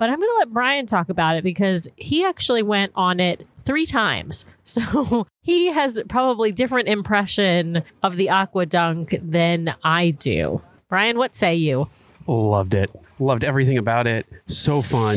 but I'm going to let Brian talk about it because he actually went on it three times. So he has probably different impression of the aqua dunk than I do. Brian, what say you? Loved it. Loved everything about it. So fun.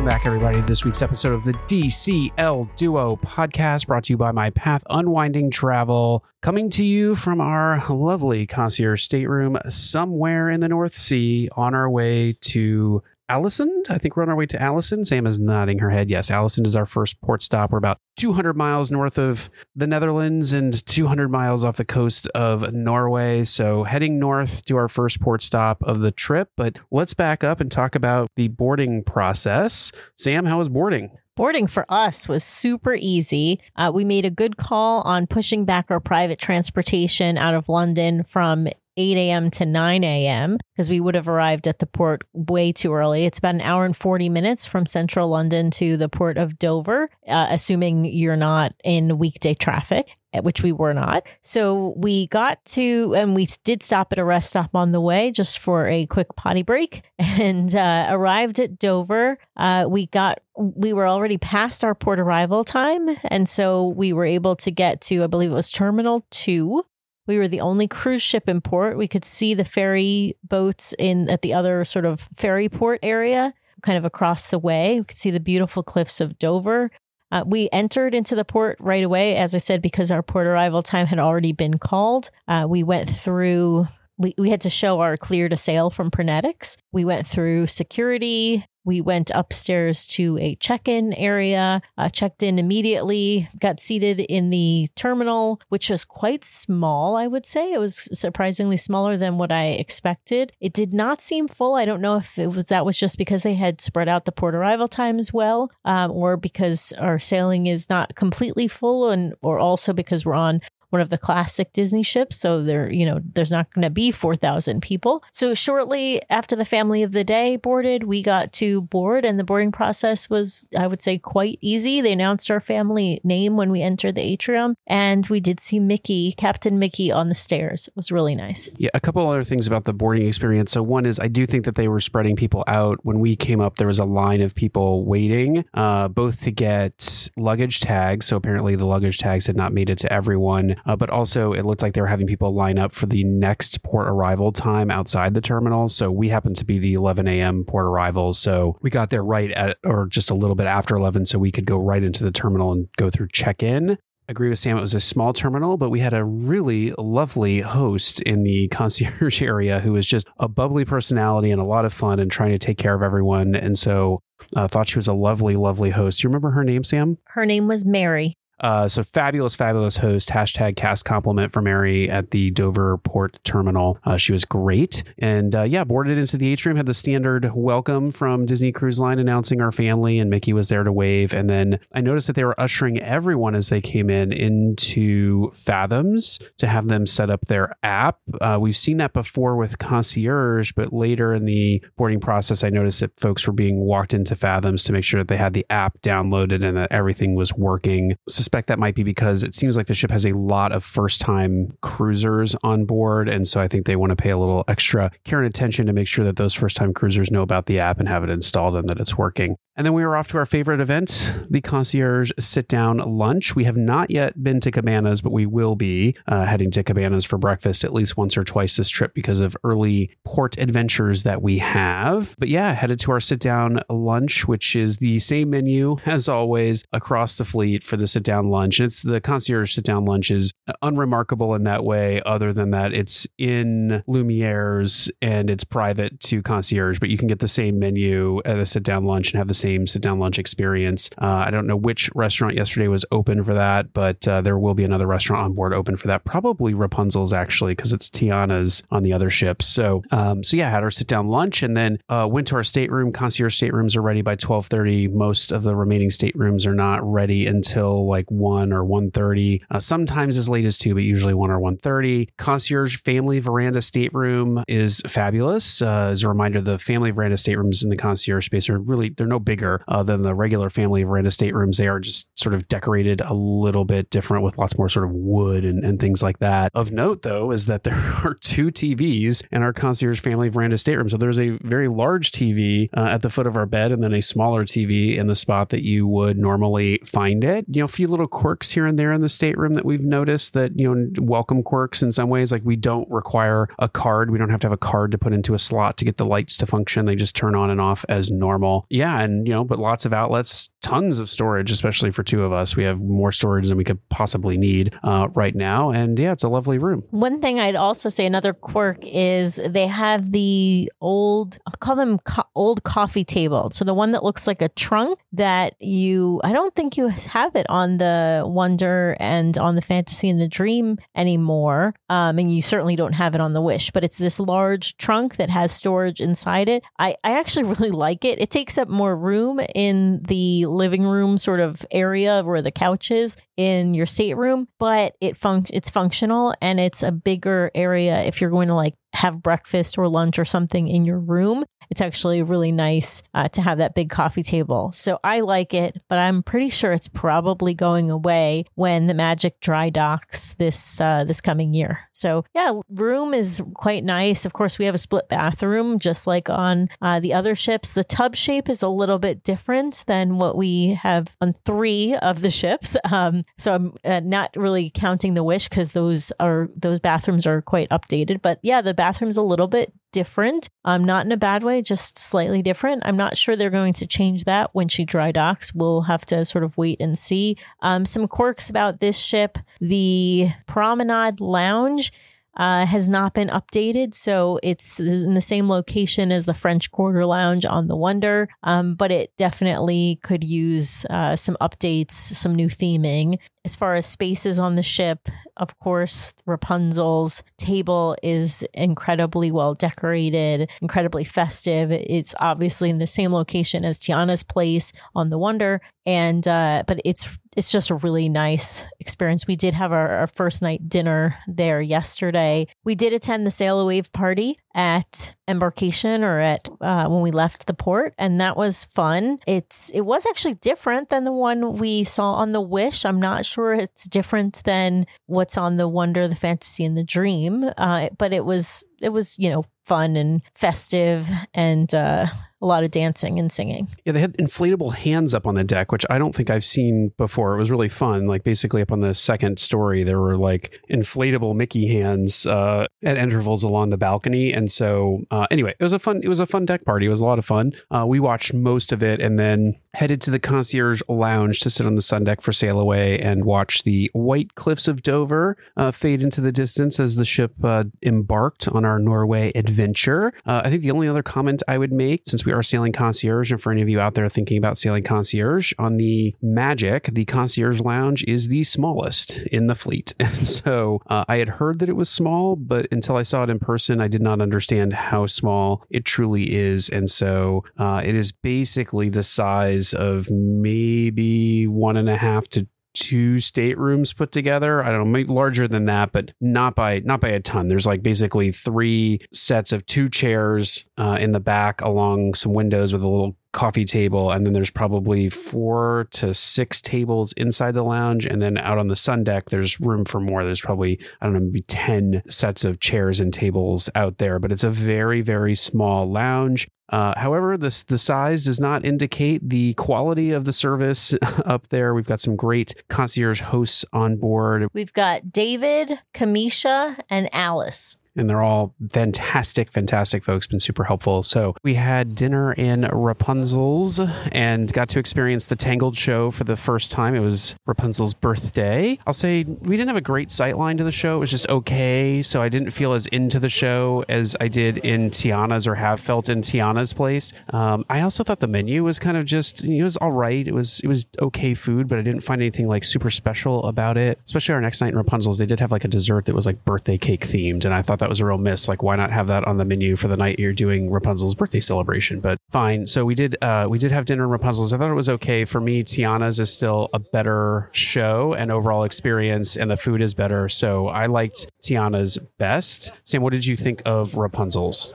Welcome back, everybody, to this week's episode of the DCL Duo podcast brought to you by My Path Unwinding Travel. Coming to you from our lovely concierge stateroom somewhere in the North Sea on our way to Ålesund. I think we're on our way to Ålesund. Sam is nodding her head. Yes, Ålesund is our first port stop. We're about 200 miles north of the Netherlands and 200 miles off the coast of Norway. So heading north to our first port stop of the trip. But let's back up and talk about the boarding process. Sam, how was boarding? Boarding for us was super easy. Uh, we made a good call on pushing back our private transportation out of London from 8 a.m. to 9 a.m. because we would have arrived at the port way too early. It's about an hour and 40 minutes from central London to the port of Dover, uh, assuming you're not in weekday traffic. Which we were not. So we got to, and we did stop at a rest stop on the way just for a quick potty break and uh, arrived at Dover. Uh, we got, we were already past our port arrival time. And so we were able to get to, I believe it was Terminal 2. We were the only cruise ship in port. We could see the ferry boats in at the other sort of ferry port area, kind of across the way. We could see the beautiful cliffs of Dover. Uh, we entered into the port right away, as I said, because our port arrival time had already been called. Uh, we went through. We, we had to show our clear to sail from Pernetics. We went through security. We went upstairs to a check in area, uh, checked in immediately, got seated in the terminal, which was quite small, I would say. It was surprisingly smaller than what I expected. It did not seem full. I don't know if it was that was just because they had spread out the port arrival times well, um, or because our sailing is not completely full, and or also because we're on one of the classic Disney ships. So there, you know, there's not going to be 4,000 people. So shortly after the family of the day boarded, we got to board and the boarding process was, I would say, quite easy. They announced our family name when we entered the atrium and we did see Mickey, Captain Mickey on the stairs. It was really nice. Yeah, a couple other things about the boarding experience. So one is I do think that they were spreading people out. When we came up, there was a line of people waiting, uh, both to get luggage tags. So apparently the luggage tags had not made it to everyone, uh, but also it looked like they were having people line up for the next port arrival time outside the terminal. So we happened to be the 11 a.m. port arrival. So we got there right at, or just a little bit after 11, so we could go right into the terminal and go through check in agree with Sam. It was a small terminal, but we had a really lovely host in the concierge area who was just a bubbly personality and a lot of fun and trying to take care of everyone. And so I uh, thought she was a lovely, lovely host. Do you remember her name, Sam? Her name was Mary. Uh, so fabulous, fabulous host. Hashtag cast compliment for Mary at the Dover Port Terminal. Uh, she was great, and uh, yeah, boarded into the atrium. Had the standard welcome from Disney Cruise Line announcing our family, and Mickey was there to wave. And then I noticed that they were ushering everyone as they came in into Fathoms to have them set up their app. Uh, we've seen that before with concierge, but later in the boarding process, I noticed that folks were being walked into Fathoms to make sure that they had the app downloaded and that everything was working suspect that might be because it seems like the ship has a lot of first time cruisers on board. And so I think they want to pay a little extra care and attention to make sure that those first time cruisers know about the app and have it installed and that it's working. And then we were off to our favorite event, the concierge sit down lunch. We have not yet been to Cabanas, but we will be uh, heading to Cabanas for breakfast at least once or twice this trip because of early port adventures that we have. But yeah, headed to our sit down lunch, which is the same menu as always across the fleet for the sit down lunch. It's the concierge sit down lunch is unremarkable in that way, other than that it's in Lumiere's and it's private to concierge, but you can get the same menu at a sit down lunch and have the same sit down lunch experience. Uh, I don't know which restaurant yesterday was open for that, but uh, there will be another restaurant on board open for that. Probably Rapunzel's actually, because it's Tiana's on the other ships. So, um, so yeah, had our sit down lunch and then uh, went to our stateroom. Concierge staterooms are ready by twelve thirty. Most of the remaining staterooms are not ready until like 1 or 1.30, uh, sometimes as late as 2, but usually 1 or 1.30. Concierge family veranda stateroom is fabulous. Uh, as a reminder, the family veranda staterooms in the concierge space are really, they're no bigger uh, than the regular family veranda staterooms. They are just sort of decorated a little bit different with lots more sort of wood and, and things like that. Of note, though, is that there are two TVs in our concierge family veranda stateroom. So there's a very large TV uh, at the foot of our bed and then a smaller TV in the spot that you would normally find it. You know, a few little quirks here and there in the stateroom that we've noticed that, you know, welcome quirks in some ways. Like we don't require a card. We don't have to have a card to put into a slot to get the lights to function. They just turn on and off as normal. Yeah. And, you know, but lots of outlets, tons of storage, especially for two of us. We have more storage than we could possibly need uh, right now. And yeah, it's a lovely room. One thing I'd also say, another quirk is they have the old, I'll call them co- old coffee table. So the one that looks like a trunk that you, I don't think you have it on the Wonder and on the Fantasy and the Dream anymore. Um, and you certainly don't have it on the Wish, but it's this large trunk that has storage inside it. I, I actually really like it. It takes up more room in the living room sort of area where the couch is in your stateroom, but it fun- it's functional and it's a bigger area if you're going to like have breakfast or lunch or something in your room. It's actually really nice uh, to have that big coffee table. So I like it, but I'm pretty sure it's probably going away when the Magic dry docks this uh, this coming year. So yeah, room is quite nice. Of course, we have a split bathroom, just like on uh, the other ships. The tub shape is a little bit different than what we have on three of the ships. Um, so I'm uh, not really counting the Wish because those are those bathrooms are quite updated. But yeah, the bathroom's a little bit different. Um, not in a bad way, just slightly different. I'm not sure they're going to change that when she dry docks. We'll have to sort of wait and see. Um, some quirks about this ship: the promenade lounge uh, has not been updated. So it's in the same location as the French Quarter Lounge on the Wonder, um, but it definitely could use uh, some updates, some new theming. As far as spaces on the ship, of course, Rapunzel's table is incredibly well decorated, incredibly festive. It's obviously in the same location as Tiana's place on the Wonder, and uh, but it's it's just a really nice experience. We did have our, our, first night dinner there yesterday. We did attend the sail wave party at embarkation or at uh, when we left the port, and that was fun. It's it was actually different than the one we saw on the Wish. I'm not sure it's different than what's on the Wonder, the Fantasy, and the Dream, uh, but it was it was you know fun and festive and. Uh, a lot of dancing and singing. Yeah, they had inflatable hands up on the deck, which I don't think I've seen before. It was really fun. Like basically up on the second story, there were like inflatable Mickey hands uh, at intervals along the balcony. And so uh, anyway, it was a fun. It was a fun deck party. It was a lot of fun. Uh, we watched most of it and then headed to the concierge lounge to sit on the sun deck for sail away and watch the white cliffs of Dover uh, fade into the distance as the ship uh, embarked on our Norway adventure. Uh, I think the only other comment I would make, since we are sailing concierge. And for any of you out there thinking about sailing concierge, on the Magic, the concierge lounge is the smallest in the fleet. And so uh, I had heard that it was small, but until I saw it in person, I did not understand how small it truly is. And so uh, it is basically the size of maybe one and a half to two staterooms put together. I don't know, maybe larger than that, but not by not by a ton. There's like basically three sets of two chairs uh, in the back along some windows with a little coffee table and then there's probably four to six tables inside the lounge and then out on the sun deck there's room for more there's probably i don't know maybe 10 sets of chairs and tables out there but it's a very very small lounge uh, however, the the size does not indicate the quality of the service up there. We've got some great concierge hosts on board. We've got David, Kamisha, and Alice and they're all fantastic, fantastic folks, been super helpful. So we had dinner in Rapunzel's and got to experience the Tangled show for the first time. It was Rapunzel's birthday. I'll say we didn't have a great sight line to the show. It was just okay. So I didn't feel as into the show as I did in Tiana's or have felt in Tiana's place. Um, I also thought the menu was kind of just, it was all right. It was, it was okay food, but I didn't find anything like super special about it. Especially our next night in Rapunzel's, they did have like a dessert that was like birthday cake themed. And I thought that was a real miss. Like, why not have that on the menu for the night you're doing Rapunzel's birthday celebration? But fine. So we did uh, we did have dinner in Rapunzel's. I thought it was okay. For me, Tiana's is still a better show and overall experience, and the food is better. So I liked Tiana's best. Sam, what did you think of Rapunzel's?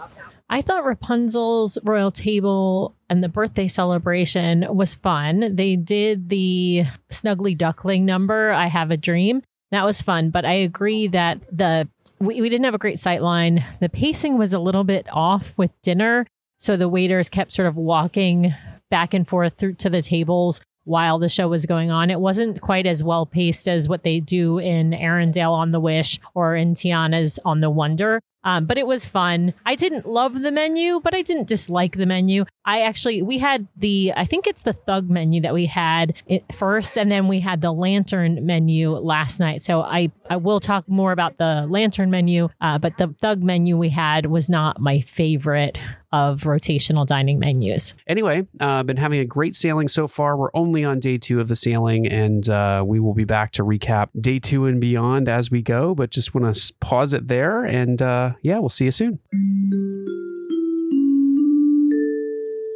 I thought Rapunzel's royal table and the birthday celebration was fun. They did the Snuggly Duckling number, I Have a Dream. That was fun, but I agree that the we, we didn't have a great sight line. The pacing was a little bit off with dinner. So the waiters kept sort of walking back and forth through to the tables while the show was going on. It wasn't quite as well paced as what they do in Arendelle on the Wish or in Tiana's on the Wonder. Um, but it was fun. I didn't love the menu, but I didn't dislike the menu. I actually, we had the, I think it's the Thug menu that we had first, and then we had the Lantern menu last night. So I, I will talk more about the Lantern menu, uh, but the Thug menu we had was not my favorite of rotational dining menus. Anyway, uh, been having a great sailing so far. We're only on day two of the sailing, and uh, we will be back to recap day two and beyond as we go. But just want to pause it there, and uh, yeah, we'll see you soon.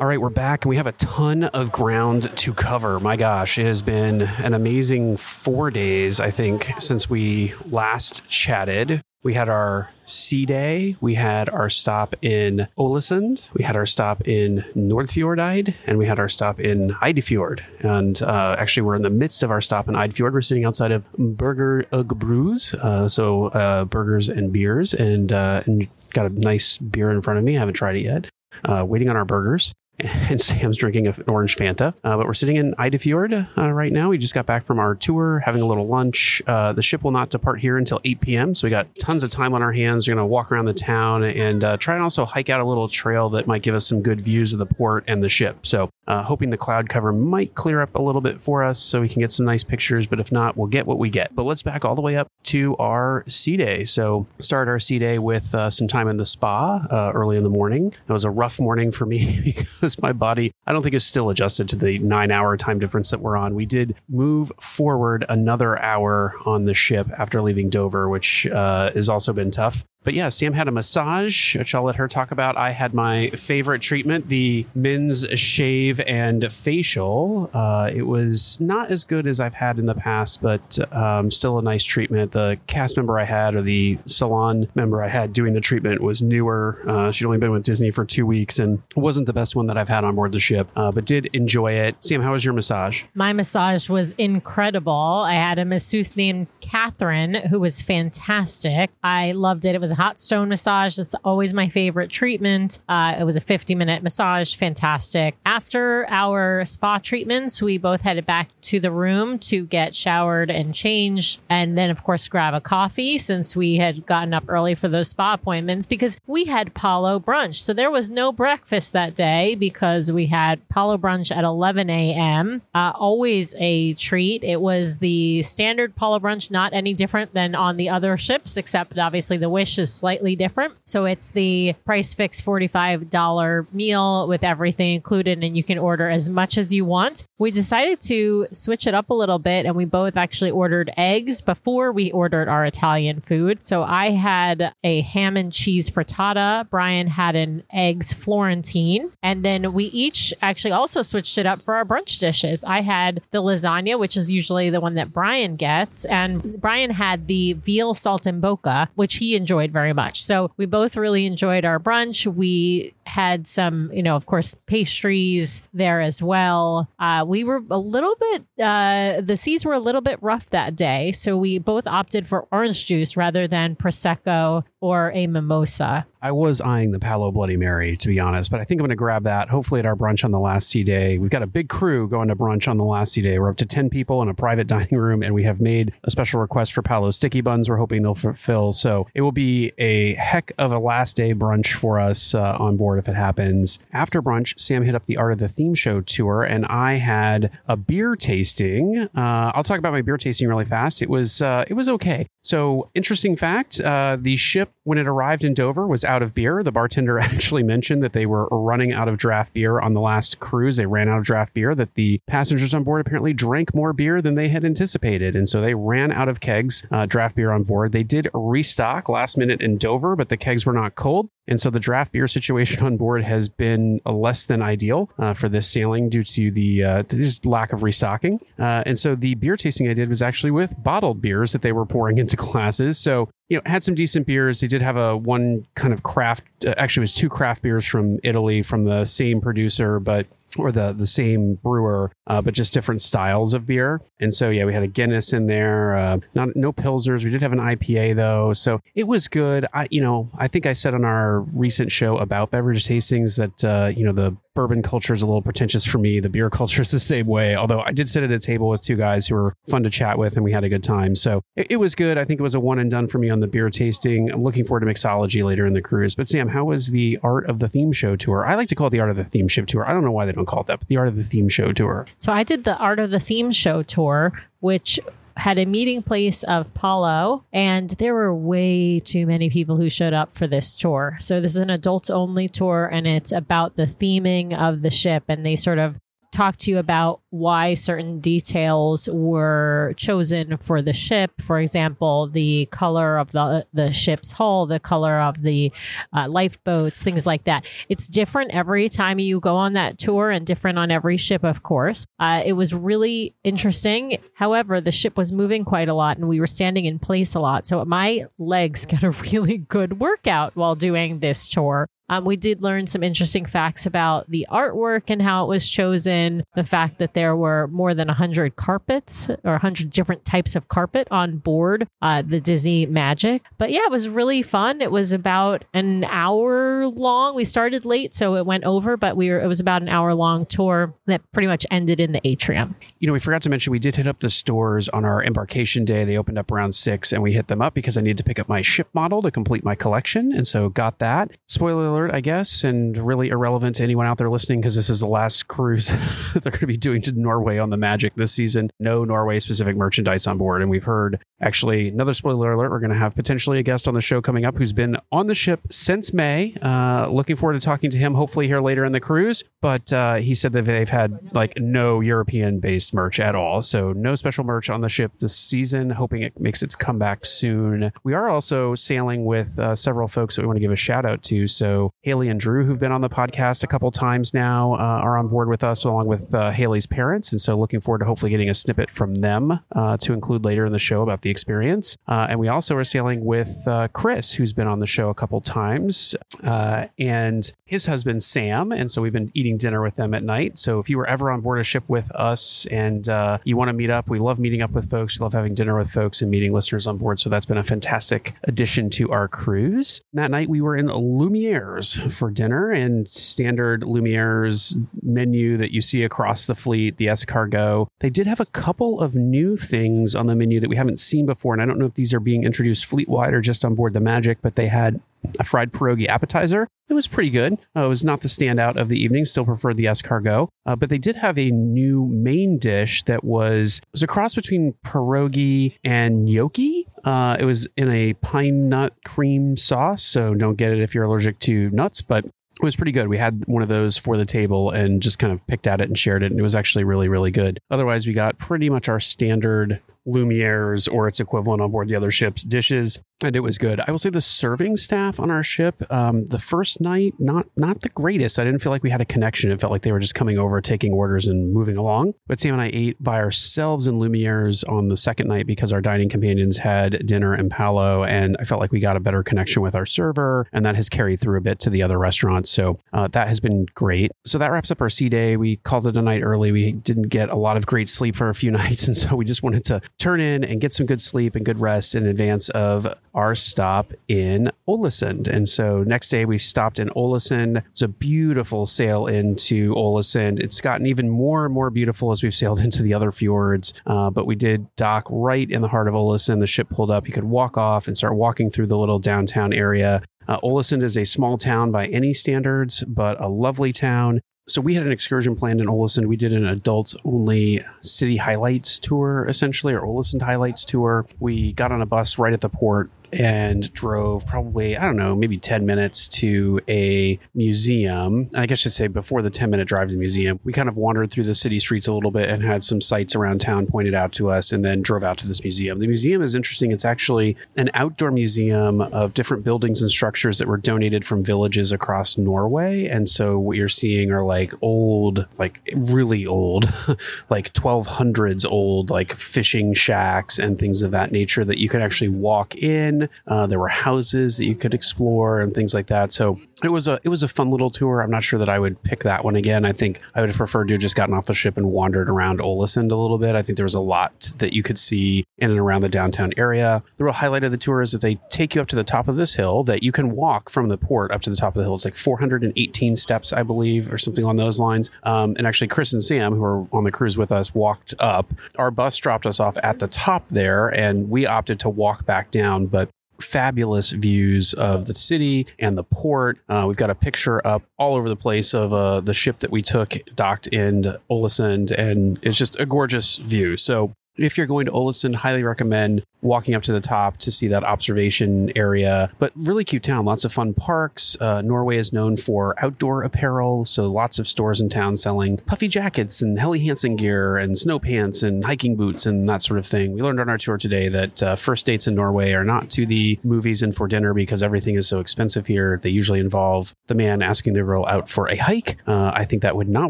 All right, we're back and we have a ton of ground to cover. My gosh, it has been an amazing four days, I think, since we last chatted. We had our sea day, we had our stop in Ålesund, we had our stop in Nordfjordeid, and we had our stop in Eidfjord. And uh, actually, we're in the midst of our stop in Eidfjord. We're sitting outside of Burger Ugg Brews, uh, so uh, burgers and beers, and, uh, and got a nice beer in front of me. I haven't tried it yet. Uh, waiting on our burgers. and Sam's drinking an orange Fanta. Uh, but we're sitting in Eidfjord uh, right now. We just got back from our tour, having a little lunch. Uh, the ship will not depart here until 8 p.m. So we got tons of time on our hands. We're going to walk around the town and uh, try and also hike out a little trail that might give us some good views of the port and the ship. So uh, hoping the cloud cover might clear up a little bit for us so we can get some nice pictures. But if not, we'll get what we get. But let's back all the way up to our sea day. So start our sea day with uh, some time in the spa early in the morning. It was a rough morning for me because my body, I don't think is still adjusted to the nine hour time difference that we're on. We did move forward another hour on the ship after leaving Dover, which uh, has also been tough. But yeah, Sam had a massage, which I'll let her talk about. I had my favorite treatment, the men's shave and facial. Uh, it was not as good as I've had in the past, but um, still a nice treatment. The cast member I had, or the salon member I had doing the treatment, was newer. Uh, she'd only been with Disney for two weeks and wasn't the best one that I've had on board the ship, uh, but did enjoy it. Sam, how was your massage? My massage was incredible. I had a masseuse named Catherine who was fantastic. I loved it. It was was a hot stone massage. That's always my favorite treatment. Uh, it was a 50 minute massage. Fantastic. After our spa treatments, we both headed back to the room to get showered and changed. And then, of course, grab a coffee since we had gotten up early for those spa appointments because we had Palo brunch. So there was no breakfast that day because we had Palo brunch at 11 a.m. Uh, always a treat. It was the standard Palo brunch, not any different than on the other ships, except obviously the Wish is slightly different. So it's the price fixed $45 meal with everything included, and you can order as much as you want. We decided to switch it up a little bit, and we both actually ordered eggs before we ordered our Italian food. So I had a ham and cheese frittata. Brian had an eggs Florentine. And then we each actually also switched it up for our brunch dishes. I had the lasagna, which is usually the one that Brian gets, and Brian had the veal saltimbocca, which he enjoyed enjoyed very much. So we both really enjoyed our brunch. We had some, you know, of course, pastries there as well. Uh, we were a little bit, uh, the seas were a little bit rough that day. So we both opted for orange juice rather than Prosecco or a mimosa. I was eyeing the Palo Bloody Mary, to be honest, but I think I'm going to grab that hopefully at our brunch on the last sea day. We've got a big crew going to brunch on the last sea day. We're up to 10 people in a private dining room, and we have made a special request for Palo sticky buns. We're hoping they'll fulfill. So it will be a heck of a last day brunch for us uh, on board board if it happens. After brunch, Sam hit up the Art of the Theme Show tour, and I had a beer tasting. Uh, I'll talk about my beer tasting really fast. It was uh, it was okay. So, interesting fact: uh, the ship when it arrived in Dover was out of beer. The bartender actually mentioned that they were running out of draft beer on the last cruise. They ran out of draft beer. That the passengers on board apparently drank more beer than they had anticipated, and so they ran out of kegs uh, draft beer on board. They did restock last minute in Dover, but the kegs were not cold. And so the draft beer situation on board has been less than ideal uh, for this sailing due to the uh, just lack of restocking. Uh, and so the beer tasting I did was actually with bottled beers that they were pouring into glasses. So you know, had some decent beers. They did have a one kind of craft, uh, actually, it was two craft beers from Italy from the same producer, but or the the same brewer, uh, but just different styles of beer. And so yeah, we had a Guinness in there. Uh, not no pilsners. We did have an IPA though, so it was good. I you know I think I said on our recent show about beverage tastings that uh, you know the bourbon culture is a little pretentious for me. The beer culture is the same way. Although I did sit at a table with two guys who were fun to chat with, and we had a good time. So it, it was good. I think it was a one and done for me on the beer tasting. I'm looking forward to mixology later in the cruise. But Sam, how was the art of the theme show tour? I like to call it the art of the theme ship tour. I don't know why they don't call it that, but the art of the theme show tour. So I did the Art of the Theme Show tour, which had a meeting place of Palo, and there were way too many people who showed up for this tour. So this is an adults only tour, and it's about the theming of the ship, and they sort of talk to you about why certain details were chosen for the ship. For example, the color of the the ship's hull, the color of the uh, lifeboats, things like that. It's different every time you go on that tour, and different on every ship, of course. Uh, it was really interesting. However, the ship was moving quite a lot, and we were standing in place a lot, so my legs got a really good workout while doing this tour. Um, we did learn some interesting facts about the artwork and how it was chosen. The fact that there were more than 100 carpets or 100 different types of carpet on board uh, the Disney Magic. But yeah, it was really fun. It was about an hour long. We started late, so it went over, but we were it was about an hour long tour that pretty much ended in the atrium. You know, we forgot to mention we did hit up the stores on our embarkation day. They opened up around six, and we hit them up because I needed to pick up my ship model to complete my collection, and so got that. Spoiler alert I guess, and really irrelevant to anyone out there listening because this is the last cruise they're going to be doing to Norway on the Magic this season. No Norway specific merchandise on board. And we've heard actually another spoiler alert. We're going to have potentially a guest on the show coming up who's been on the ship since May. Uh, looking forward to talking to him hopefully here later in the cruise. But uh, he said that they've had like no European based merch at all. So no special merch on the ship this season. Hoping it makes its comeback soon. We are also sailing with uh, several folks that we want to give a shout out to. So Haley and Drew, who've been on the podcast a couple times now, uh, are on board with us along with uh, Haley's parents. And so looking forward to hopefully getting a snippet from them uh, to include later in the show about the experience. Uh, and we also are sailing with uh, Chris, who's been on the show a couple times, and his husband, Sam. And so we've been eating dinner with them at night. So if you were ever on board a ship with us and Uh, you want to meet up, we love meeting up with folks. We love having dinner with folks and meeting listeners on board. So that's been a fantastic addition to our cruise. And that night we were in Lumiere's for dinner and standard Lumiere's menu that you see across the fleet, the escargot. They did have a couple of new things on the menu that we haven't seen before. And I don't know if these are being introduced fleet wide or just on board the Magic, but they had a fried pierogi appetizer. It was pretty good. Uh, it was not the standout of the evening. Still preferred the escargot, uh, but they did have a new main dish that was was a cross between pierogi and gnocchi. Uh, it was in a pine nut cream sauce, so don't get it if you're allergic to nuts. But it was pretty good. We had one of those for the table and just kind of picked at it and shared it, and it was actually really, really good. Otherwise, we got pretty much our standard Lumiere's or its equivalent on board the other ships dishes and it was good. I will say the serving staff on our ship, um, the first night, not not the greatest. I didn't feel like we had a connection. It felt like they were just coming over, taking orders, and moving along. But Sam and I ate by ourselves in Lumiere's on the second night because our dining companions had dinner in Palo, and I felt like we got a better connection with our server, and that has carried through a bit to the other restaurants. So uh, that has been great. So that wraps up our sea day. We called it a night early. We didn't get a lot of great sleep for a few nights, and so we just wanted to turn in and get some good sleep and good rest in advance of our stop in Ålesund. And so next day we stopped in Ålesund. It's a beautiful sail into Ålesund. It's gotten even more and more beautiful as we've sailed into the other fjords. Uh, but we did dock right in the heart of Ålesund. The ship pulled up. You could walk off and start walking through the little downtown area Uh, Ålesund is a small town by any standards, but a lovely town. So we had an excursion planned in Ålesund. We did an adults only city highlights tour, essentially, or Ålesund highlights tour. We got on a bus right at the port and drove probably, I don't know, maybe 10 minutes to a museum. And I guess I should say before the 10 minute drive to the museum, we kind of wandered through the city streets a little bit and had some sights around town pointed out to us and then drove out to this museum. The museum is interesting. It's actually an outdoor museum of different buildings and structures that were donated from villages across Norway. And so what you're seeing are like old, like really old, like 1200s old, like fishing shacks and things of that nature that you can actually walk in uh, there were houses that you could explore and things like that. So it was a it was a fun little tour. I'm not sure that I would pick that one again. I think I would have preferred to have just gotten off the ship and wandered around Ålesund a little bit. I think there was a lot that you could see in and around the downtown area. The real highlight of the tour is that they take you up to the top of this hill that you can walk from the port up to the top of the hill. It's like 418 steps, I believe, or something on those lines. Um, and actually, Chris and Sam, who were on the cruise with us, walked up. Our bus dropped us off at the top there, and we opted to walk back down. But fabulous views of the city and the port. Uh, we've got a picture up all over the place of uh, the ship that we took docked in Ålesund, and it's just a gorgeous view. So if you're going to Ålesund, highly recommend walking up to the top to see that observation area. But really cute town, lots of fun parks. Uh, Norway is known for outdoor apparel, so lots of stores in town selling puffy jackets and Helly Hansen gear and snow pants and hiking boots and that sort of thing. We learned on our tour today that uh, first dates in Norway are not to the movies and for dinner because everything is so expensive here. They usually involve the man asking the girl out for a hike. Uh, I think that would not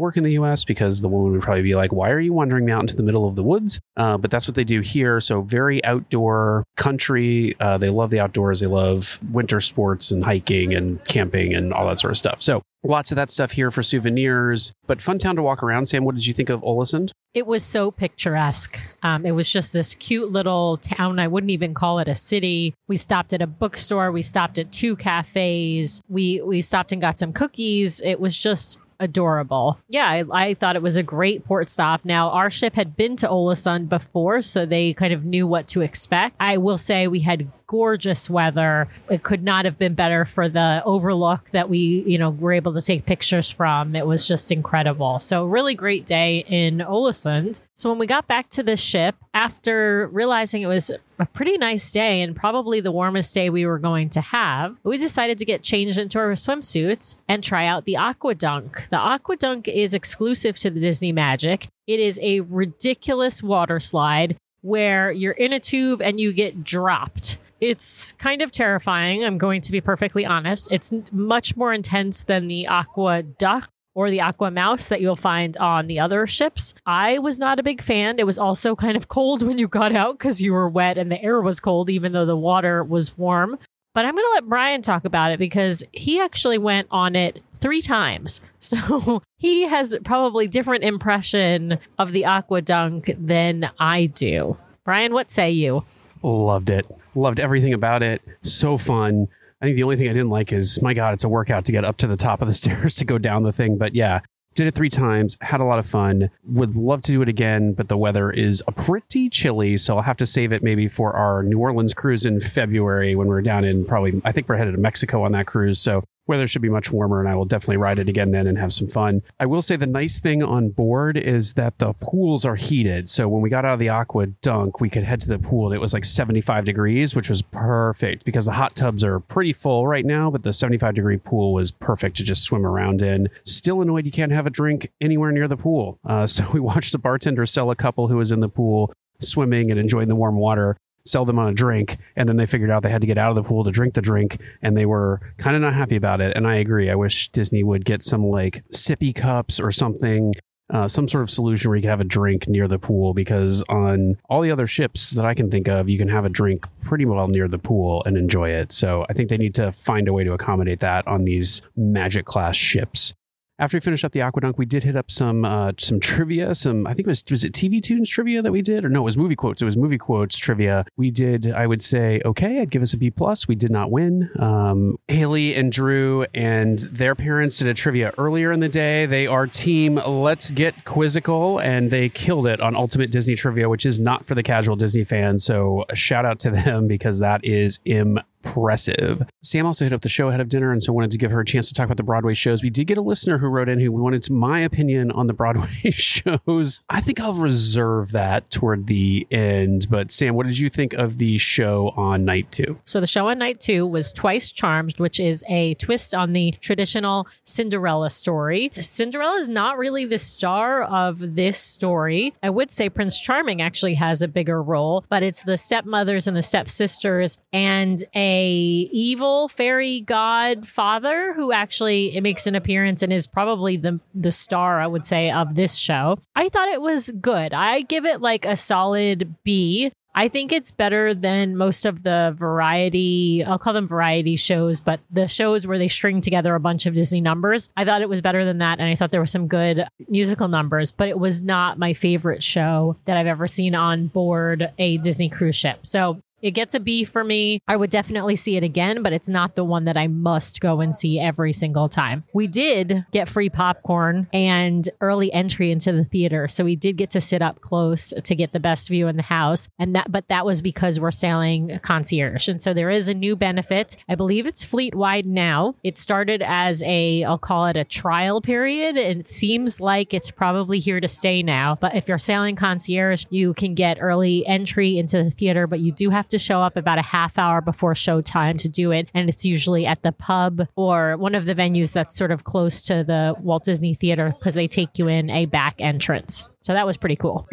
work in the U.S. because the woman would probably be like, "Why are you wandering out into the middle of the woods?" But that's what they do here. So very outdoor country. Uh, they love the outdoors. They love winter sports and hiking and camping and all that sort of stuff. So lots of that stuff here for souvenirs. But fun town to walk around. Sam, what did you think of Ålesund? It was so picturesque. Um, it was just this cute little town. I wouldn't even call it a city. We stopped at a bookstore. We stopped at two cafes. We we stopped and got some cookies. It was just adorable. Yeah, I, I, thought it was a great port stop. Now, our ship had been to Ålesund before, so they kind of knew what to expect. I will say we had gorgeous weather. It could not have been better for the overlook that we, you know, were able to take pictures from. It was just incredible. So, really great day in Ålesund. So, when we got back to the ship, after realizing it was a pretty nice day and probably the warmest day we were going to have, we decided to get changed into our swimsuits and try out the Aqua Dunk. The Aqua Dunk is exclusive to the Disney Magic. It is a ridiculous water slide where you're in a tube and you get dropped. It's kind of terrifying. I'm going to be perfectly honest. It's much more intense than the Aqua Duck or the Aqua Mouse that you'll find on the other ships. I was not a big fan. It was also kind of cold when you got out because you were wet and the air was cold, even though the water was warm. But I'm going to let Brian talk about it because he actually went on it three times. So he has probably different impression of the Aqua Dunk than I do. Brian, what say you? Loved it. Loved everything about it. So fun. I think the only thing I didn't like is, my God, it's a workout to get up to the top of the stairs to go down the thing. But yeah, did it three times, had a lot of fun. Would love to do it again, but the weather is pretty chilly. So I'll have to save it maybe for our New Orleans cruise in February when we're down in probably, I think we're headed to Mexico on that cruise. So weather should be much warmer and I will definitely ride it again then and have some fun. I will say the nice thing on board is that the pools are heated. So when we got out of the aqua dunk, we could head to the pool and it was like 75 degrees, which was perfect because the hot tubs are pretty full right now, but the 75 degree pool was perfect to just swim around in. Still annoyed you can't have a drink anywhere near the pool. Uh, so we watched the bartender sell a couple who was in the pool swimming and enjoying the warm water sell them on a drink and then they figured out they had to get out of the pool to drink the drink and they were kind of not happy about it and i agree i wish disney would get some like sippy cups or something uh, some sort of solution where you can have a drink near the pool because on all the other ships that I can think of, you can have a drink pretty well near the pool and enjoy it. So I think they need to find a way to accommodate that on these magic class ships after we finished up the aquadunk, we did hit up some uh, some trivia. Some I think it was was it TV Tunes trivia that we did, or no, it was movie quotes. It was movie quotes trivia. We did. I would say okay. I'd give us a B plus. We did not win. Um, Haley and Drew and their parents did a trivia earlier in the day. They are team Let's Get Quizzical, and they killed it on Ultimate Disney Trivia, which is not for the casual Disney fan. So a shout out to them because that is im impressive. Sam also hit up the show ahead of dinner, and so wanted to give her a chance to talk about the Broadway shows. We did get a listener who wrote in who wanted my opinion on the Broadway shows. I think I'll reserve that toward the end. But Sam, what did you think of the show on night two? So the show on night two was Twice Charmed, which is a twist on the traditional Cinderella story. Cinderella is not really the star of this story. I would say Prince Charming actually has a bigger role, but it's the stepmothers and the stepsisters and a evil fairy godfather who actually makes an appearance and is probably the the star I would say of this show. I thought it was good. I give it like a solid B. I think it's better than most of the variety, I'll call them variety shows, but the shows where they string together a bunch of Disney numbers. I thought it was better than that. And I thought there were some good musical numbers, but it was not my favorite show that I've ever seen on board a Disney cruise ship. So it gets a B for me. I would definitely see it again, but it's not the one that I must go and see every single time. We did get free popcorn and early entry into the theater, so we did get to sit up close to get the best view in the house. And that but that was because we're sailing concierge. And so there is a new benefit. I believe it's fleet wide now. It started as a I'll call it a trial period and it seems like it's probably here to stay now. But if you're sailing concierge, you can get early entry into the theater, but you do have to show up about a half hour before showtime to do it. And it's usually at the pub or one of the venues that's sort of close to the Walt Disney Theater because they take you in a back entrance. So that was pretty cool.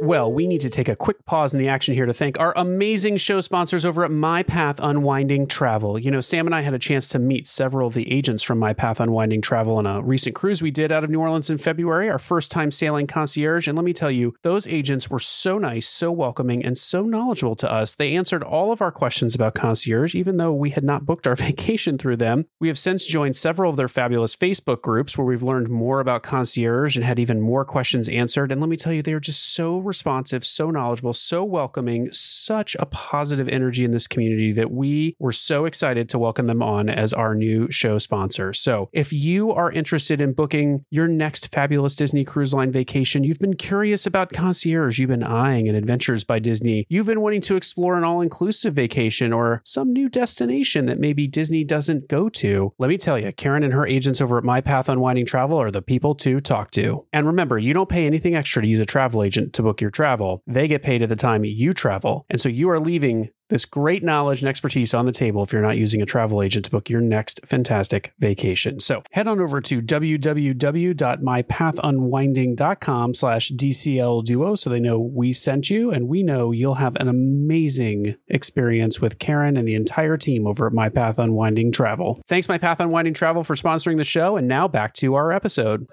Well, we need to take a quick pause in the action here to thank our amazing show sponsors over at My Path Unwinding Travel. You know, Sam and I had a chance to meet several of the agents from My Path Unwinding Travel on a recent cruise we did out of New Orleans in February, our first time sailing concierge. And let me tell you, those agents were so nice, so welcoming, and so knowledgeable to us. They answered all of our questions about concierge, even though we had not booked our vacation through them. We have since joined several of their fabulous Facebook groups where we've learned more about concierge and had even more questions answered. And let me tell you, they are just so responsive, so knowledgeable, so welcoming, such a positive energy in this community that we were so excited to welcome them on as our new show sponsor. So, if you are interested in booking your next fabulous Disney Cruise Line vacation, you've been curious about concierge, you've been eyeing an Adventures by Disney, you've been wanting to explore an all inclusive vacation or some new destination that maybe Disney doesn't go to, let me tell you, Karen and her agents over at My Path Unwinding Travel are the people to talk to. And remember, you don't pay anything extra to use a travel agent to book your travel. They get paid at the time you travel. And so you are leaving this great knowledge and expertise on the table if you're not using a travel agent to book your next fantastic vacation. So head on over to www.mypathunwinding.com slash DCL duo so they know we sent you and we know you'll have an amazing experience with Karen and the entire team over at My Path Unwinding Travel. Thanks, My Path Unwinding Travel, for sponsoring the show. And now back to our episode.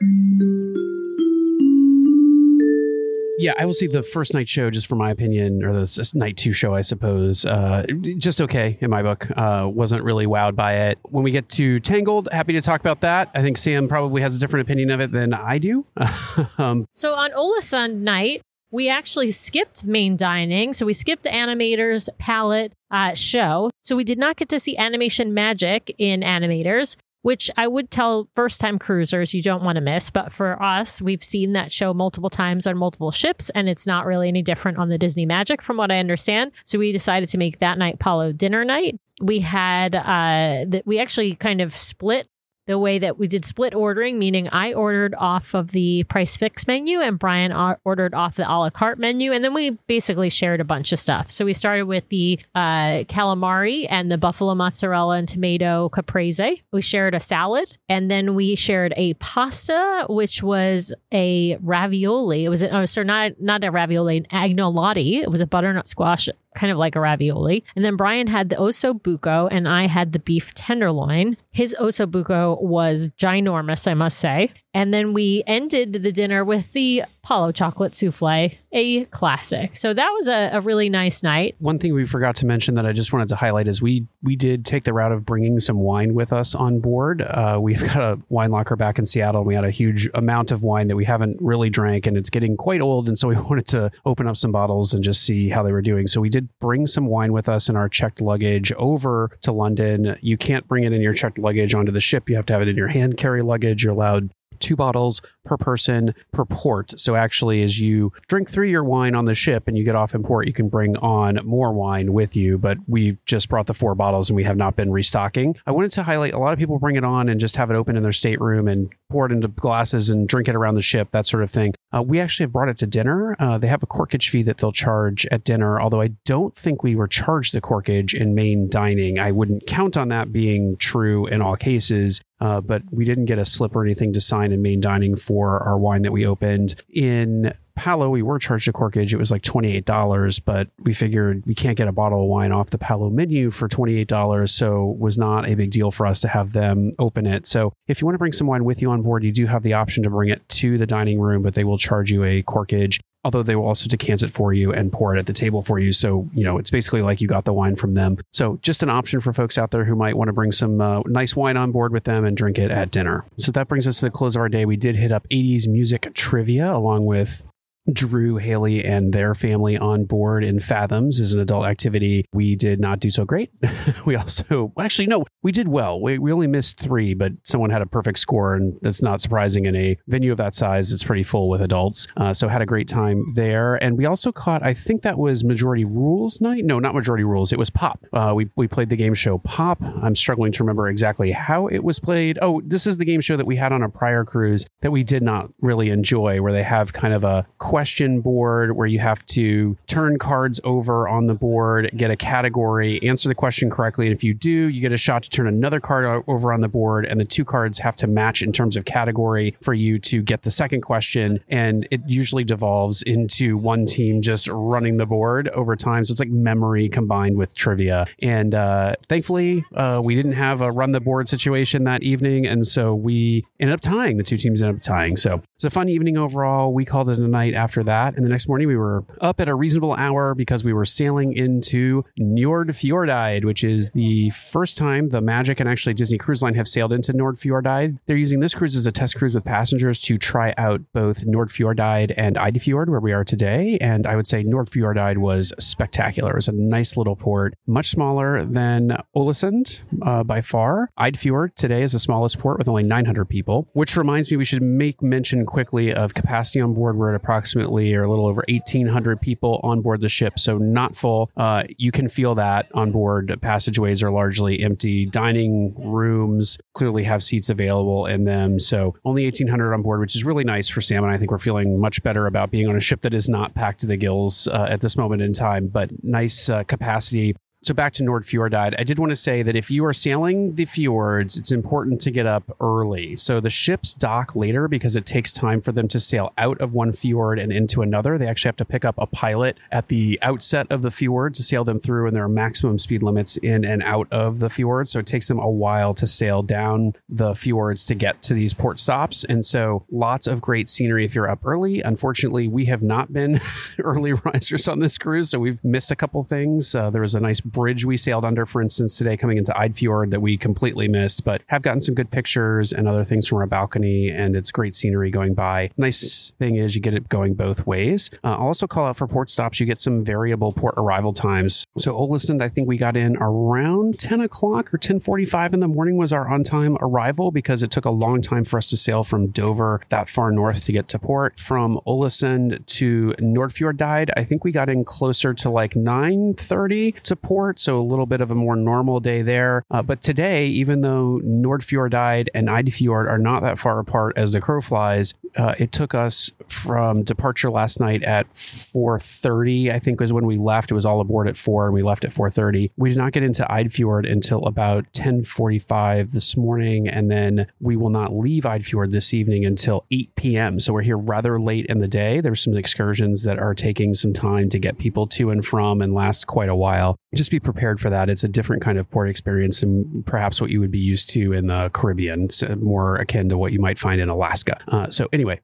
Yeah, I will see the first night show, just for my opinion, or the night two show, I suppose. Uh, just okay in my book. Uh, wasn't really wowed by it. When we get to Tangled, happy to talk about that. I think Sam probably has a different opinion of it than I do. um, So on Ålesund night, we actually skipped main dining. So we skipped the animators palette uh, show. So we did not get to see animation magic in animators, which I would tell first time cruisers you don't want to miss. But for us, we've seen that show multiple times on multiple ships, and it's not really any different on the Disney Magic, from what I understand. So we decided to make that night Palo dinner night. We had uh, that we actually kind of split the way that we did split ordering, meaning I ordered off of the price fix menu and Brian ordered off the a la carte menu. And then we basically shared a bunch of stuff. So we started with the uh, calamari and the buffalo mozzarella and tomato caprese. We shared a salad and then we shared a pasta, which was a ravioli. It was, a, oh, sorry, not, not a ravioli, an agnolotti. It was a butternut squash kind of like a ravioli. And then Brian had the osso buco and I had the beef tenderloin. His osso buco was ginormous, I must say. And then we ended the dinner with the Apollo chocolate souffle, a classic. So that was a, a really nice night. One thing we forgot to mention that I just wanted to highlight is we we did take the route of bringing some wine with us on board. Uh, we've got a wine locker back in Seattle. And we had a huge amount of wine that we haven't really drank, and it's getting quite old. And so we wanted to open up some bottles and just see how they were doing. So we did bring some wine with us in our checked luggage over to London. You can't bring it in your checked luggage onto the ship. You have to have it in your hand carry luggage. You're allowed two bottles per person per port. So actually, as you drink through your wine on the ship and you get off in port, you can bring on more wine with you. But we just brought the four bottles and we have not been restocking. I wanted to highlight a lot of people bring it on and just have it open in their stateroom and pour it into glasses and drink it around the ship, that sort of thing. Uh, we actually have brought it to dinner. Uh, they have a corkage fee that they'll charge at dinner, although I don't think we were charged the corkage in main dining. I wouldn't count on that being true in all cases. Uh, but we didn't get a slip or anything to sign in main dining for our wine that we opened. In Palo, we were charged a corkage. It was like $28, but we figured we can't get a bottle of wine off the Palo menu for $28. So was not a big deal for us to have them open it. So if you want to bring some wine with you on board, you do have the option to bring it to the dining room, but they will charge you a corkage although they will also decant it for you and pour it at the table for you. So, you know, it's basically like you got the wine from them. So, just an option for folks out there who might want to bring some uh, nice wine on board with them and drink it at dinner. So, that brings us to the close of our day. We did hit up 80s music trivia along with Drew, Haley, and their family on board in Fathoms as an adult activity. We did not do so great. we also, actually, no, we did well. We, we only missed three, but someone had a perfect score, and that's not surprising in a venue of that size. It's pretty full with adults. Uh, so had a great time there. And we also caught, I think that was Majority Rules night. No, not Majority Rules. It was Pop. Uh, we, we played the game show Pop. I'm struggling to remember exactly how it was played. Oh, this is the game show that we had on a prior cruise that we did not really enjoy, where they have kind of a question board where you have to turn cards over on the board, get a category, answer the question correctly. And if you do, you get a shot to turn another card over on the board. And the two cards have to match in terms of category for you to get the second question. And it usually devolves into one team just running the board over time. So it's like memory combined with trivia. And uh, thankfully, uh, we didn't have a run the board situation that evening. And so we ended up tying. The two teams ended up tying. So it's a fun evening overall. We called it a night after that. And the next morning, we were up at a reasonable hour because we were sailing into Nordfjordeid, which is the first time the Magic and actually Disney Cruise Line have sailed into Nordfjordeid. They're using this cruise as a test cruise with passengers to try out both Nordfjordeid and Eidfjord, where we are today. And I would say Nordfjordeid was spectacular. It was a nice little port, much smaller than Ålesund uh, by far. Eidfjord today is the smallest port with only 900 people, which reminds me we should make mention quickly of capacity on board. We're at approximately or a little over 1,800 people on board the ship, so not full. Uh, you can feel that on board. Passageways are largely empty. Dining rooms clearly have seats available in them, so only 1,800 on board, which is really nice for Sam and I think we're feeling much better about being on a ship that is not packed to the gills uh, at this moment in time, but nice uh, capacity so back to Nordfjordeid. I did want to say that if you are sailing the fjords, it's important to get up early. So the ships dock later because it takes time for them to sail out of one fjord and into another. They actually have to pick up a pilot at the outset of the fjord to sail them through, and there are maximum speed limits in and out of the fjord. So it takes them a while to sail down the fjords to get to these port stops. And so lots of great scenery if you're up early. Unfortunately, we have not been early risers on this cruise, so we've missed a couple things. Uh, there was a nice bridge we sailed under, for instance, today coming into Eidfjord that we completely missed, but have gotten some good pictures and other things from our balcony, and it's great scenery going by. Nice thing is you get it going both ways. Uh, I'll also call out for port stops. You get some variable port arrival times. So Ålesund, I think we got in around 10 o'clock or 10:45 in the morning was our on-time arrival because it took a long time for us to sail from Dover that far north to get to port. From Ålesund to Nordfjordeid, I think we got in closer to like 9:30 to port so a little bit of a more normal day there. Uh, but today, even though Nordfjordeid and Eidfjord are not that far apart as the crow flies, uh, it took us from departure last night at 4.30 i think was when we left. It was all aboard at 4 and we left at 4.30 we did not get into eidfjord until about 10.45 this morning and then we will not leave eidfjord this evening until 8 p.m so we're here rather late in the day. There's some excursions that are taking some time to get people to and from and last quite a while. Just be prepared for that. It's a different kind of port experience and perhaps what you would be used to in the caribbean more akin to what you might find in alaska. Uh, so anyway anyway,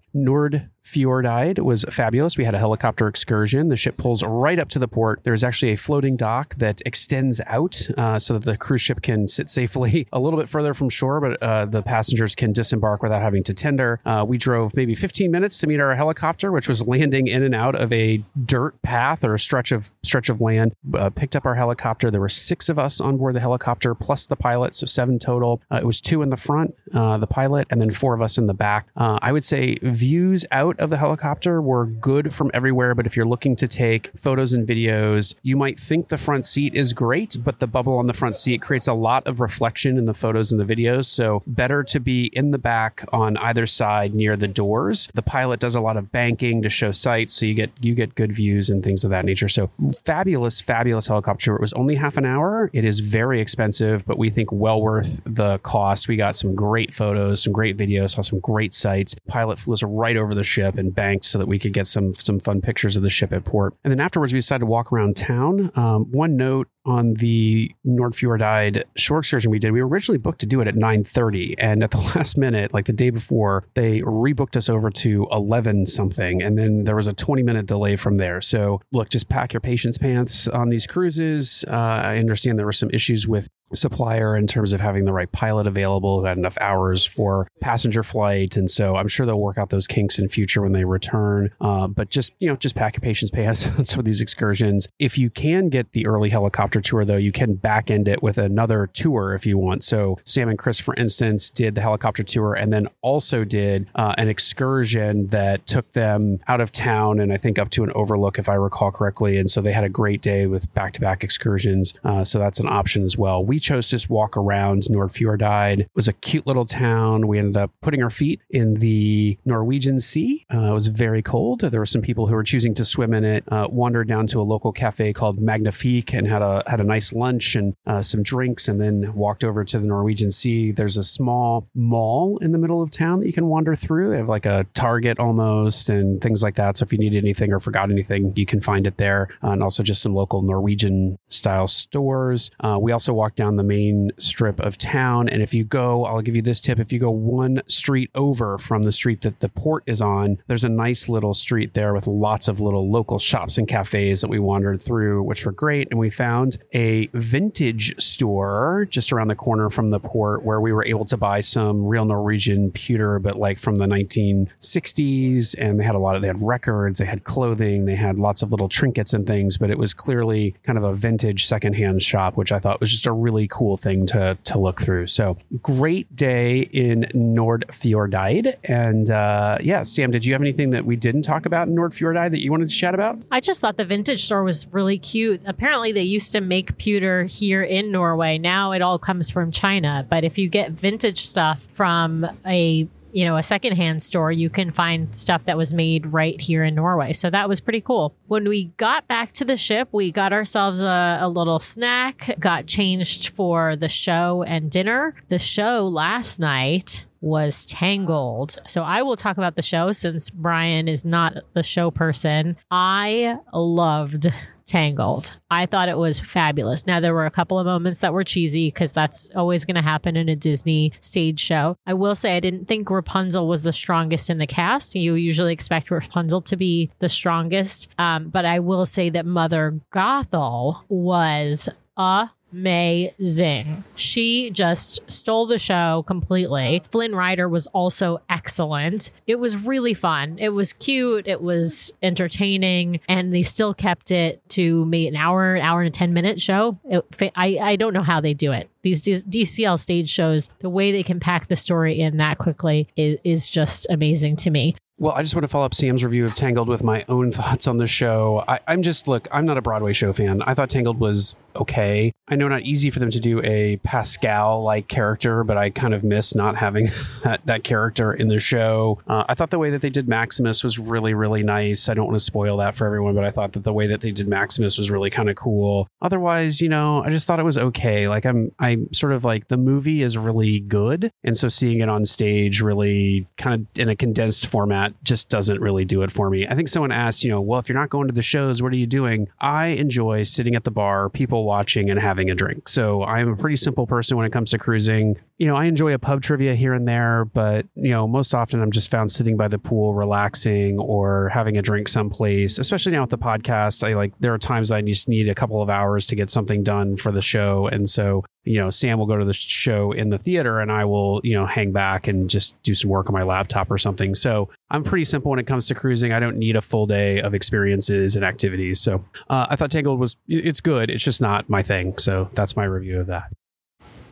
Nordfjordeid was fabulous. We had a helicopter excursion. The ship pulls right up to the port. There's actually a floating dock that extends out uh, so that the cruise ship can sit safely a little bit further from shore, but uh, the passengers can disembark without having to tender. Uh, we drove maybe 15 minutes to meet our helicopter, which was landing in and out of a dirt path or a stretch of stretch of land. Uh, picked up our helicopter. There were six of us on board the helicopter plus the pilot, so seven total. Uh, it was two in the front, uh, the pilot, and then four of us in the back. I would say views out of the helicopter were good from everywhere, but if you're looking to take photos and videos, you might think the front seat is great, but the bubble on the front seat creates a lot of reflection in the photos and the videos. So better to be in the back on either side near the doors. The pilot does a lot of banking to show sights, so you get you get good views and things of that nature. So fabulous, fabulous helicopter. It was only half an hour. It is very expensive, but we think well worth the cost. We got some great photos, some great videos, saw some great sights. Pilot flew us right over the ship and banked so that we could get some some fun pictures of the ship at port. And then afterwards, we decided to walk around town. Um, one note on the Nordfjordeid shore excursion we did, we were originally booked to do it at 9.30. And at the last minute, like the day before, they rebooked us over to 11 something. And then there was a 20 minute delay from there. So look, just pack your patience pants on these cruises. Uh, I understand there were some issues with supplier in terms of having the right pilot available who had enough hours for passenger flight. And so i'm sure they'll work out those kinks in future when they return. Uh, but just you know just pack your patience pants on some of these excursions. If you can get the early helicopter tour though you can back end it with another tour if you want. So sam and chris for instance did the helicopter tour and then also did uh, an excursion that took them out of town and i think up to an overlook if i recall correctly. And so they had a great day with back-to-back excursions. Uh, so that's an option as well. We chose to just walk around Nordfjordeid. It was a cute little town. We ended up putting our feet in the Norwegian Sea. Uh, it was very cold. There were some people who were choosing to swim in it. Uh, wandered down to a local cafe called Magnifique and had a had a nice lunch and uh, some drinks, and then walked over to the Norwegian Sea. There's a small mall in the middle of town that you can wander through. They have like a Target almost and things like that. So if you need anything or forgot anything, you can find it there. Uh, and also just some local Norwegian style stores. Uh, we also walked down down the main strip of town. And if you go, I'll give you this tip if you go one street over from the street that the port is on, there's a nice little street there with lots of little local shops and cafes that we wandered through, which were great. And we found a vintage store just around the corner from the port where we were able to buy some real Norwegian pewter, but like from the 1960s. And they had a lot of, they had records, they had clothing, they had lots of little trinkets and things, but it was clearly kind of a vintage secondhand shop, which I thought was just a really really cool thing to to look through. So great day in Nordfjordeid. And uh, yeah, Sam, did you have anything that we didn't talk about in Nordfjordeid that you wanted to chat about? I just thought the vintage store was really cute. Apparently, they used to make pewter here in Norway. Now it all comes from China. But if you get vintage stuff from a you know, a secondhand store, you can find stuff that was made right here in Norway. So that was pretty cool. When we got back to the ship, we got ourselves a, a, little snack, got changed for the show and dinner. The show last night was Tangled. So I will talk about the show since Brian is not the show person. I loved Tangled. I thought it was fabulous. Now, there were a couple of moments that were cheesy because that's always going to happen in a Disney stage show. I will say I didn't think Rapunzel was the strongest in the cast. You usually expect Rapunzel to be the strongest. Um, but I will say that Mother Gothel was a amazing. She just stole the show completely. Flynn Rider was also excellent. It was really fun. It was cute. It was entertaining, and they still kept it to maybe an hour, an hour and a ten minute show. It, I I don't know how they do it. These DCL stage shows, the way they can pack the story in that quickly is, is just amazing to me. Well, I just want to follow up Sam's review of Tangled with my own thoughts on the show. I, am just, look, I'm not a Broadway show fan. I thought Tangled was okay. I know not easy for them to do a Pascal like character, but I kind of miss not having that, that character in the show. Uh, I thought the way that they did Maximus was really, really nice. I don't want to spoil that for everyone, but I thought that the way that they did Maximus was really kind of cool. Otherwise, you know, I just thought it was okay. Like, I'm, I'm sort of like the movie is really good. And so seeing it on stage really kind of in a condensed format just doesn't really do it for me. I think someone asked, you know, well, if you're not going to the shows, what are you doing? I enjoy sitting at the bar, people watching, and having a drink. So I'm a pretty simple person when it comes to cruising you know, I enjoy a pub trivia here and there, but, you know, most often I'm just found sitting by the pool, relaxing or having a drink someplace, especially now with the podcast. I like, there are times I just need a couple of hours to get something done for the show. And so, you know, Sam will go to the show in the theater and I will, you know, hang back and just do some work on my laptop or something. So I'm pretty simple when it comes to cruising. I don't need a full day of experiences and activities. So uh, I thought Tangled was, it's good. It's just not my thing. So that's my review of that.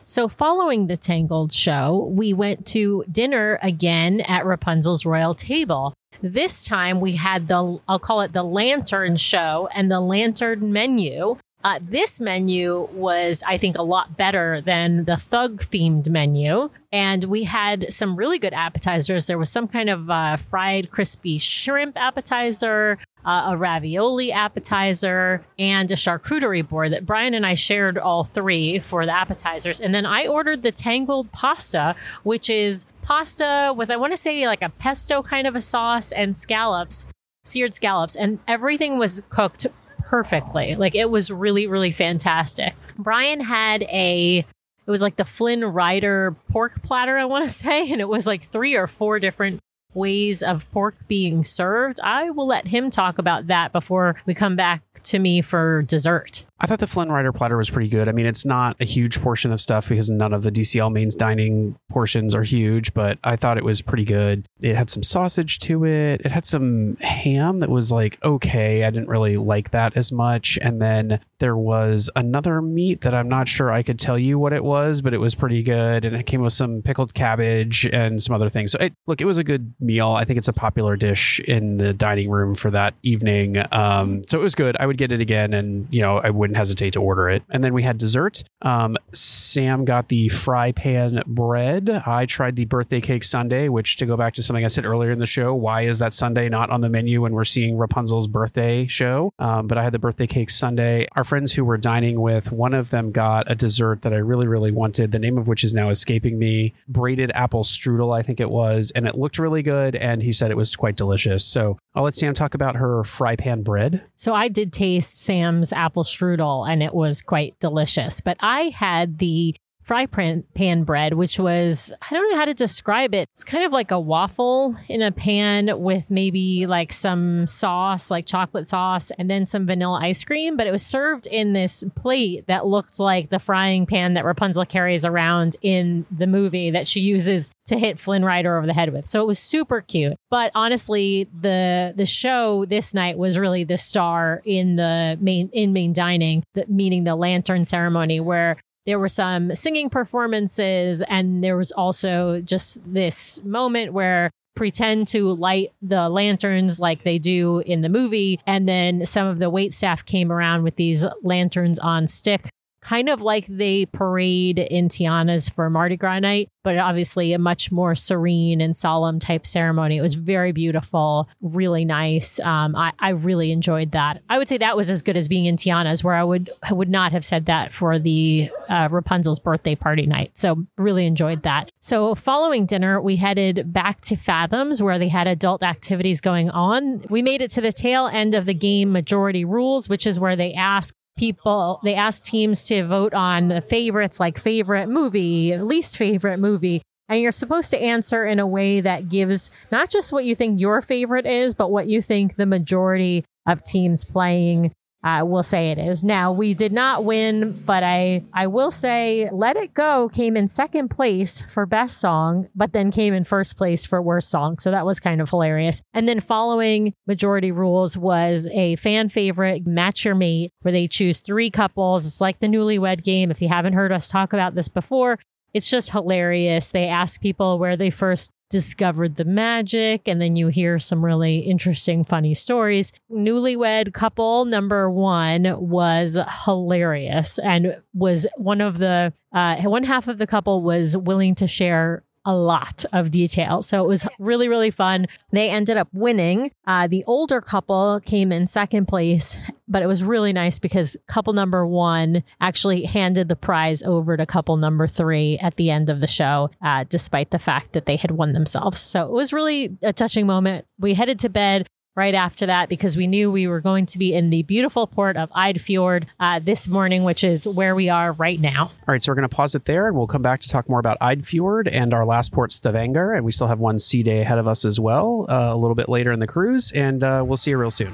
So, following the Tangled show, we went to dinner again at Rapunzel's Royal Table. This time we had the, I'll call it the lantern show and the lantern menu. Uh, this menu was, I think, a lot better than the thug themed menu. And we had some really good appetizers. There was some kind of uh, fried crispy shrimp appetizer, uh, a ravioli appetizer, and a charcuterie board that Brian and I shared all three for the appetizers. And then I ordered the tangled pasta, which is pasta with, I want to say, like a pesto kind of a sauce and scallops seared scallops and everything was cooked perfectly. Like it was really, really fantastic. Brian had a it was like the Flynn Rider pork platter, I want to say, and it was like three or four different ways of pork being served. I will let him talk about that before we come back to me for dessert. I thought the Flynn Rider platter was pretty good. I mean, it's not a huge portion of stuff because none of the DCL mains dining portions are huge, but I thought it was pretty good. It had some sausage to it. It had some ham that was like okay. I didn't really like that as much. And then there was another meat that I'm not sure I could tell you what it was, but it was pretty good. And it came with some pickled cabbage and some other things. So, it, look, it was a good meal. I think it's a popular dish in the dining room for that evening. Um, so it was good. I would get it again, and you know, I wouldn't hesitate to order it. And then we had dessert. Um, Sam got the fry pan bread. I tried the birthday cake sundae, which to go back to something I said earlier in the show, why is that sundae not on the menu when we're seeing Rapunzel's birthday show? Um, but I had the birthday cake sundae. Our friends who were dining with, one of them got a dessert that I really, really wanted, the name of which is now escaping me. Braided apple strudel, I think it was, and it looked really good. And he said it was quite delicious. So I'll let Sam talk about her fry pan bread. So I did taste Sam's apple strudel, and it was quite delicious. But I had the fry pan bread, which was, I don't know how to describe it. It's kind of like a waffle in a pan with maybe like some sauce, like chocolate sauce, and then some vanilla ice cream. But it was served in this plate that looked like the frying pan that Rapunzel carries around in the movie that she uses to hit Flynn Rider over the head with. So it was super cute. But honestly, the the show this night was really the star in the main in main dining, the, meaning the lantern ceremony, where there were some singing performances, and there was also just this moment where pretend to light the lanterns like they do in the movie. And then some of the wait staff came around with these lanterns on stick kind of like they parade in Tiana's for Mardi Gras night, but obviously a much more serene and solemn type ceremony. It was very beautiful, really nice. Um, I, I really enjoyed that. I would say that was as good as being in Tiana's, where I would I would not have said that for the uh, Rapunzel's birthday party night. So really enjoyed that. So following dinner, we headed back to Fathoms, where they had adult activities going on. We made it to the tail end of the game Majority Rules, which is where they ask people they ask teams to vote on the favorites like favorite movie least favorite movie and you're supposed to answer in a way that gives not just what you think your favorite is but what you think the majority of teams playing uh, will say it is. Now we did not win, but I I will say "Let It Go" came in second place for best song, but then came in first place for worst song. So that was kind of hilarious. And then following majority rules was a fan favorite "Match Your Mate," where they choose three couples. It's like the Newlywed Game. If you haven't heard us talk about this before, it's just hilarious. They ask people where they first discovered the magic, and then you hear some really interesting, funny stories. Newlywed couple number one was hilarious and was one of the, uh, one half of the couple was willing to share a lot of detail. So it was really, really fun. They ended up winning. Uh, the older couple came in second place, but it was really nice because couple number one actually handed the prize over to couple number three at the end of the show, uh, despite the fact that they had won themselves. So it was really a touching moment. We headed to bed right after that because we knew we were going to be in the beautiful port of Eidfjord uh, this morning, which is where we are right now. All right, so we're going to pause it there and we'll come back to talk more about Eidfjord and our last port, Stavanger. And we still have one sea day ahead of us as well uh, a little bit later in the cruise. And uh, we'll see you real soon.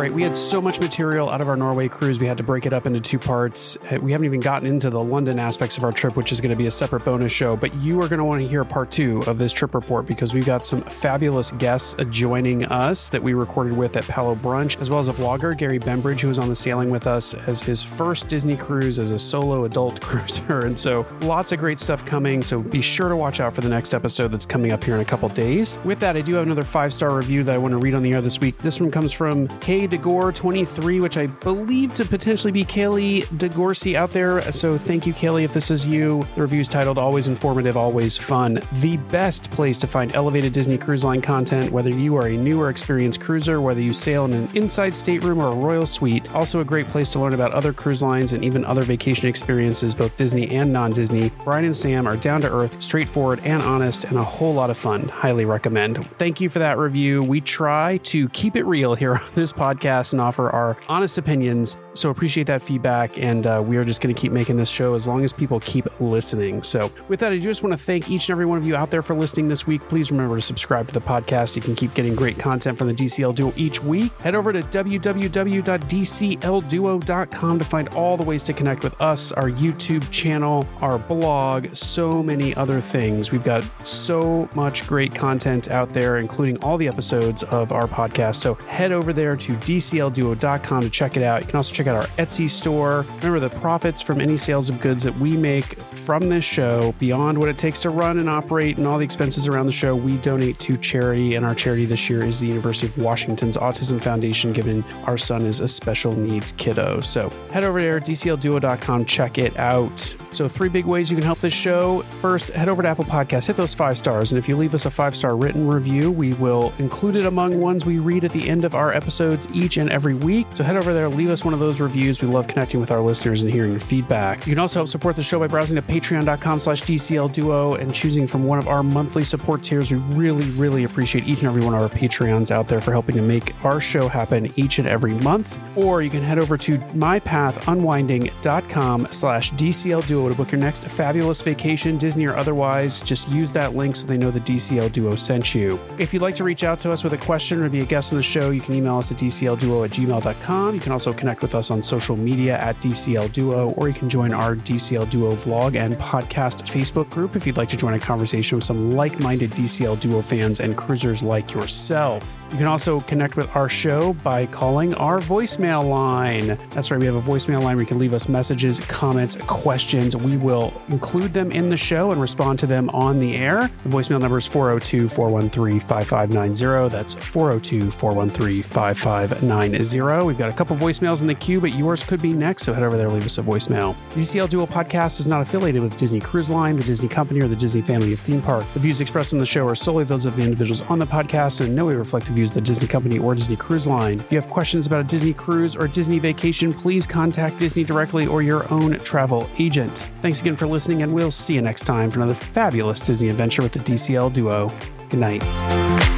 Right, we had so much material out of our Norway cruise. We had to break it up into two parts. Uh, We haven't even gotten into the London aspects of our trip, which is going to be a separate bonus show. But you are going to want to hear part two of this trip report because we've got some fabulous guests joining us that we recorded with at Palo Brunch, as well as a vlogger, Gary Bembridge, who was on the sailing with us as his first Disney cruise as a solo adult cruiser. And so lots of great stuff coming. So be sure to watch out for the next episode that's coming up here in a couple days. With that, I do have another five star review that I want to read on the air this week. This one comes from K DeGore 23, which I believe to potentially be Kaylee DeGorsey out there. So thank you, Kaylee, if this is you. The review is titled Always Informative, Always Fun. The best place to find elevated Disney Cruise Line content, whether you are a new or experienced cruiser, whether you sail in an inside stateroom or a royal suite. Also, a great place to learn about other cruise lines and even other vacation experiences, both Disney and non Disney. Brian and Sam are down to earth, straightforward, and honest, and a whole lot of fun. Highly recommend. Thank you for that review. We try to keep it real here on this podcast and offer our honest opinions. So appreciate that feedback, and uh, we are just going to keep making this show as long as people keep listening. So with that, I just want to thank each and every one of you out there for listening this week. Please remember to subscribe to the podcast. You can keep getting great content from the DCL Duo each week. Head over to www.dclduo.com to find all the ways to connect with us, our YouTube channel, our blog, so many other things. We've got so much great content out there, including all the episodes of our podcast. So head over there to dclduo.com to check it out. You can also check out our Etsy store. Remember, the profits from any sales of goods that we make from this show, beyond what it takes to run and operate and all the expenses around the show, we donate to charity. And our charity this year is the University of Washington's Autism Foundation, given our son is a special needs kiddo. So head over there, dclduo.com, check it out. So, three big ways you can help this show. First, head over to Apple Podcasts, hit those five stars. And if you leave us a five star written review, we will include it among ones we read at the end of our episodes each and every week. So, head over there, leave us one of those reviews. We love connecting with our listeners and hearing your feedback. You can also help support the show by browsing to patreon.com slash DCL Duo and choosing from one of our monthly support tiers. We really, really appreciate each and every one of our Patreons out there for helping to make our show happen each and every month. Or you can head over to mypathunwinding.com slash DCL Duo to book your next fabulous vacation, Disney or otherwise. Just use that link so they know the DCL Duo sent you. If you'd like to reach out to us with a question or be a guest on the show, you can email us at dclduo at gmail.com. You can also connect with us on social media at DCL Duo, or you can join our DCL Duo vlog and podcast Facebook group if you'd like to join a conversation with some like minded DCL Duo fans and cruisers like yourself. You can also connect with our show by calling our voicemail line. That's right, we have a voicemail line where you can leave us messages, comments, questions. We will include them in the show and respond to them on the air. The voicemail number is 402 413 5590. That's 402 413 5590. We've got a couple voicemails in the queue, but yours could be next, so head over there leave us a voicemail. The DCL Duo Podcast is not affiliated with Disney Cruise Line, the Disney Company, or the Disney family of theme park. The views expressed on the show are solely those of the individuals on the podcast and in no way reflect the views of the Disney Company or Disney Cruise Line. If you have questions about a Disney cruise or Disney vacation, please contact Disney directly or your own travel agent. Thanks again for listening, and we'll see you next time for another fabulous Disney adventure with the DCL Duo. Good night.